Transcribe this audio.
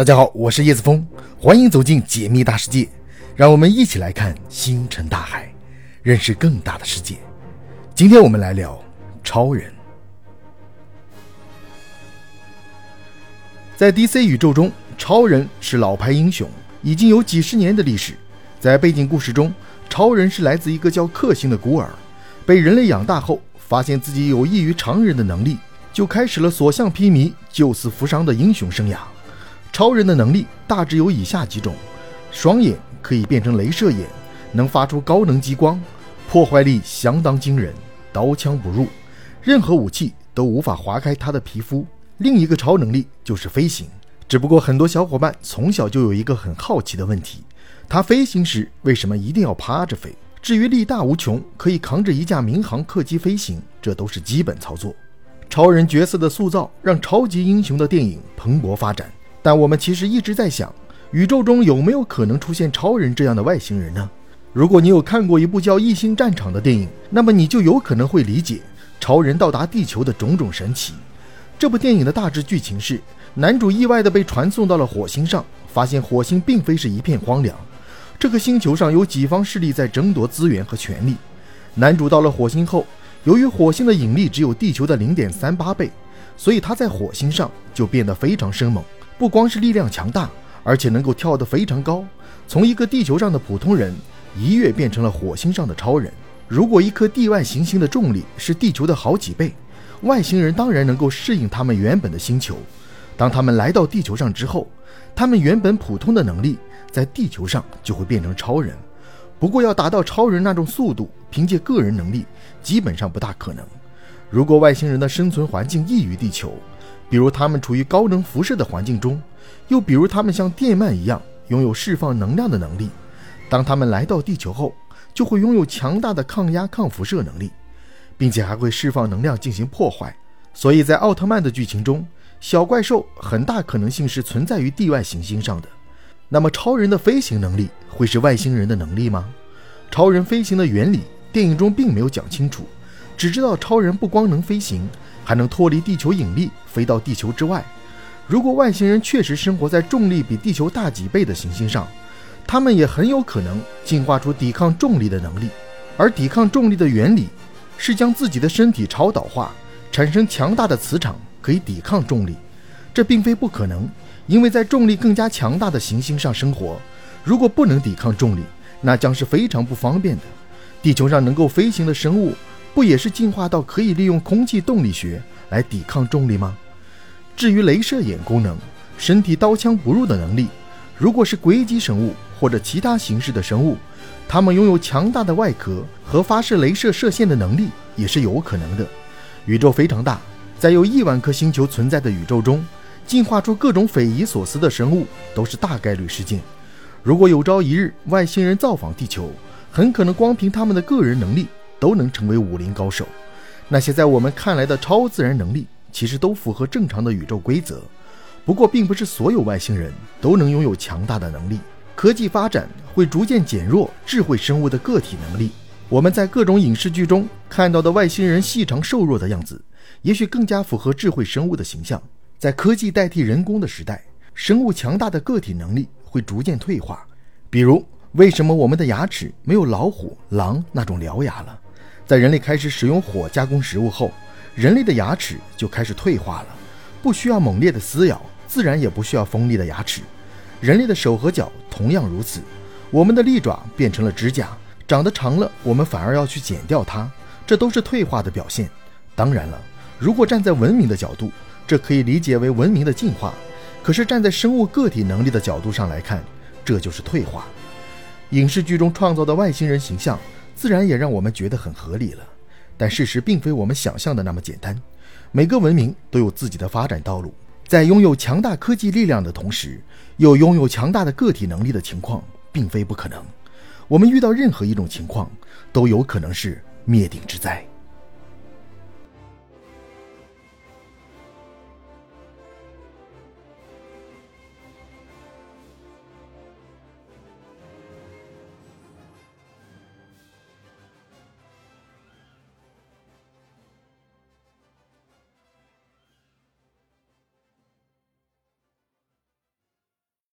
大家好，我是叶子峰，欢迎走进解密大世界，让我们一起来看星辰大海，认识更大的世界。今天我们来聊超人。在 DC 宇宙中，超人是老牌英雄，已经有几十年的历史。在背景故事中，超人是来自一个叫克星的孤儿，被人类养大后，发现自己有异于常人的能力，就开始了所向披靡、救死扶伤的英雄生涯。超人的能力大致有以下几种：双眼可以变成镭射眼，能发出高能激光，破坏力相当惊人，刀枪不入，任何武器都无法划开他的皮肤。另一个超能力就是飞行，只不过很多小伙伴从小就有一个很好奇的问题：他飞行时为什么一定要趴着飞？至于力大无穷，可以扛着一架民航客机飞行，这都是基本操作。超人角色的塑造让超级英雄的电影蓬勃发展。但我们其实一直在想，宇宙中有没有可能出现超人这样的外星人呢？如果你有看过一部叫《异星战场》的电影，那么你就有可能会理解超人到达地球的种种神奇。这部电影的大致剧情是，男主意外地被传送到了火星上，发现火星并非是一片荒凉，这个星球上有几方势力在争夺资源和权力。男主到了火星后，由于火星的引力只有地球的零点三八倍，所以他在火星上就变得非常生猛。不光是力量强大，而且能够跳得非常高，从一个地球上的普通人一跃变成了火星上的超人。如果一颗地外行星的重力是地球的好几倍，外星人当然能够适应他们原本的星球。当他们来到地球上之后，他们原本普通的能力在地球上就会变成超人。不过要达到超人那种速度，凭借个人能力基本上不大可能。如果外星人的生存环境异于地球，比如他们处于高能辐射的环境中，又比如他们像电鳗一样拥有释放能量的能力。当他们来到地球后，就会拥有强大的抗压、抗辐射能力，并且还会释放能量进行破坏。所以在奥特曼的剧情中，小怪兽很大可能性是存在于地外行星上的。那么，超人的飞行能力会是外星人的能力吗？超人飞行的原理，电影中并没有讲清楚，只知道超人不光能飞行。还能脱离地球引力飞到地球之外。如果外星人确实生活在重力比地球大几倍的行星上，他们也很有可能进化出抵抗重力的能力。而抵抗重力的原理是将自己的身体超导化，产生强大的磁场，可以抵抗重力。这并非不可能，因为在重力更加强大的行星上生活，如果不能抵抗重力，那将是非常不方便的。地球上能够飞行的生物。不也是进化到可以利用空气动力学来抵抗重力吗？至于镭射眼功能、身体刀枪不入的能力，如果是硅基生物或者其他形式的生物，它们拥有强大的外壳和发射镭射射线的能力也是有可能的。宇宙非常大，在有亿万颗星球存在的宇宙中，进化出各种匪夷所思的生物都是大概率事件。如果有朝一日外星人造访地球，很可能光凭他们的个人能力。都能成为武林高手。那些在我们看来的超自然能力，其实都符合正常的宇宙规则。不过，并不是所有外星人都能拥有强大的能力。科技发展会逐渐减弱智慧生物的个体能力。我们在各种影视剧中看到的外星人细长瘦弱的样子，也许更加符合智慧生物的形象。在科技代替人工的时代，生物强大的个体能力会逐渐退化。比如，为什么我们的牙齿没有老虎、狼那种獠牙了？在人类开始使用火加工食物后，人类的牙齿就开始退化了，不需要猛烈的撕咬，自然也不需要锋利的牙齿。人类的手和脚同样如此，我们的利爪变成了指甲，长得长了，我们反而要去剪掉它，这都是退化的表现。当然了，如果站在文明的角度，这可以理解为文明的进化；可是站在生物个体能力的角度上来看，这就是退化。影视剧中创造的外星人形象。自然也让我们觉得很合理了，但事实并非我们想象的那么简单。每个文明都有自己的发展道路，在拥有强大科技力量的同时，又拥有强大的个体能力的情况，并非不可能。我们遇到任何一种情况，都有可能是灭顶之灾。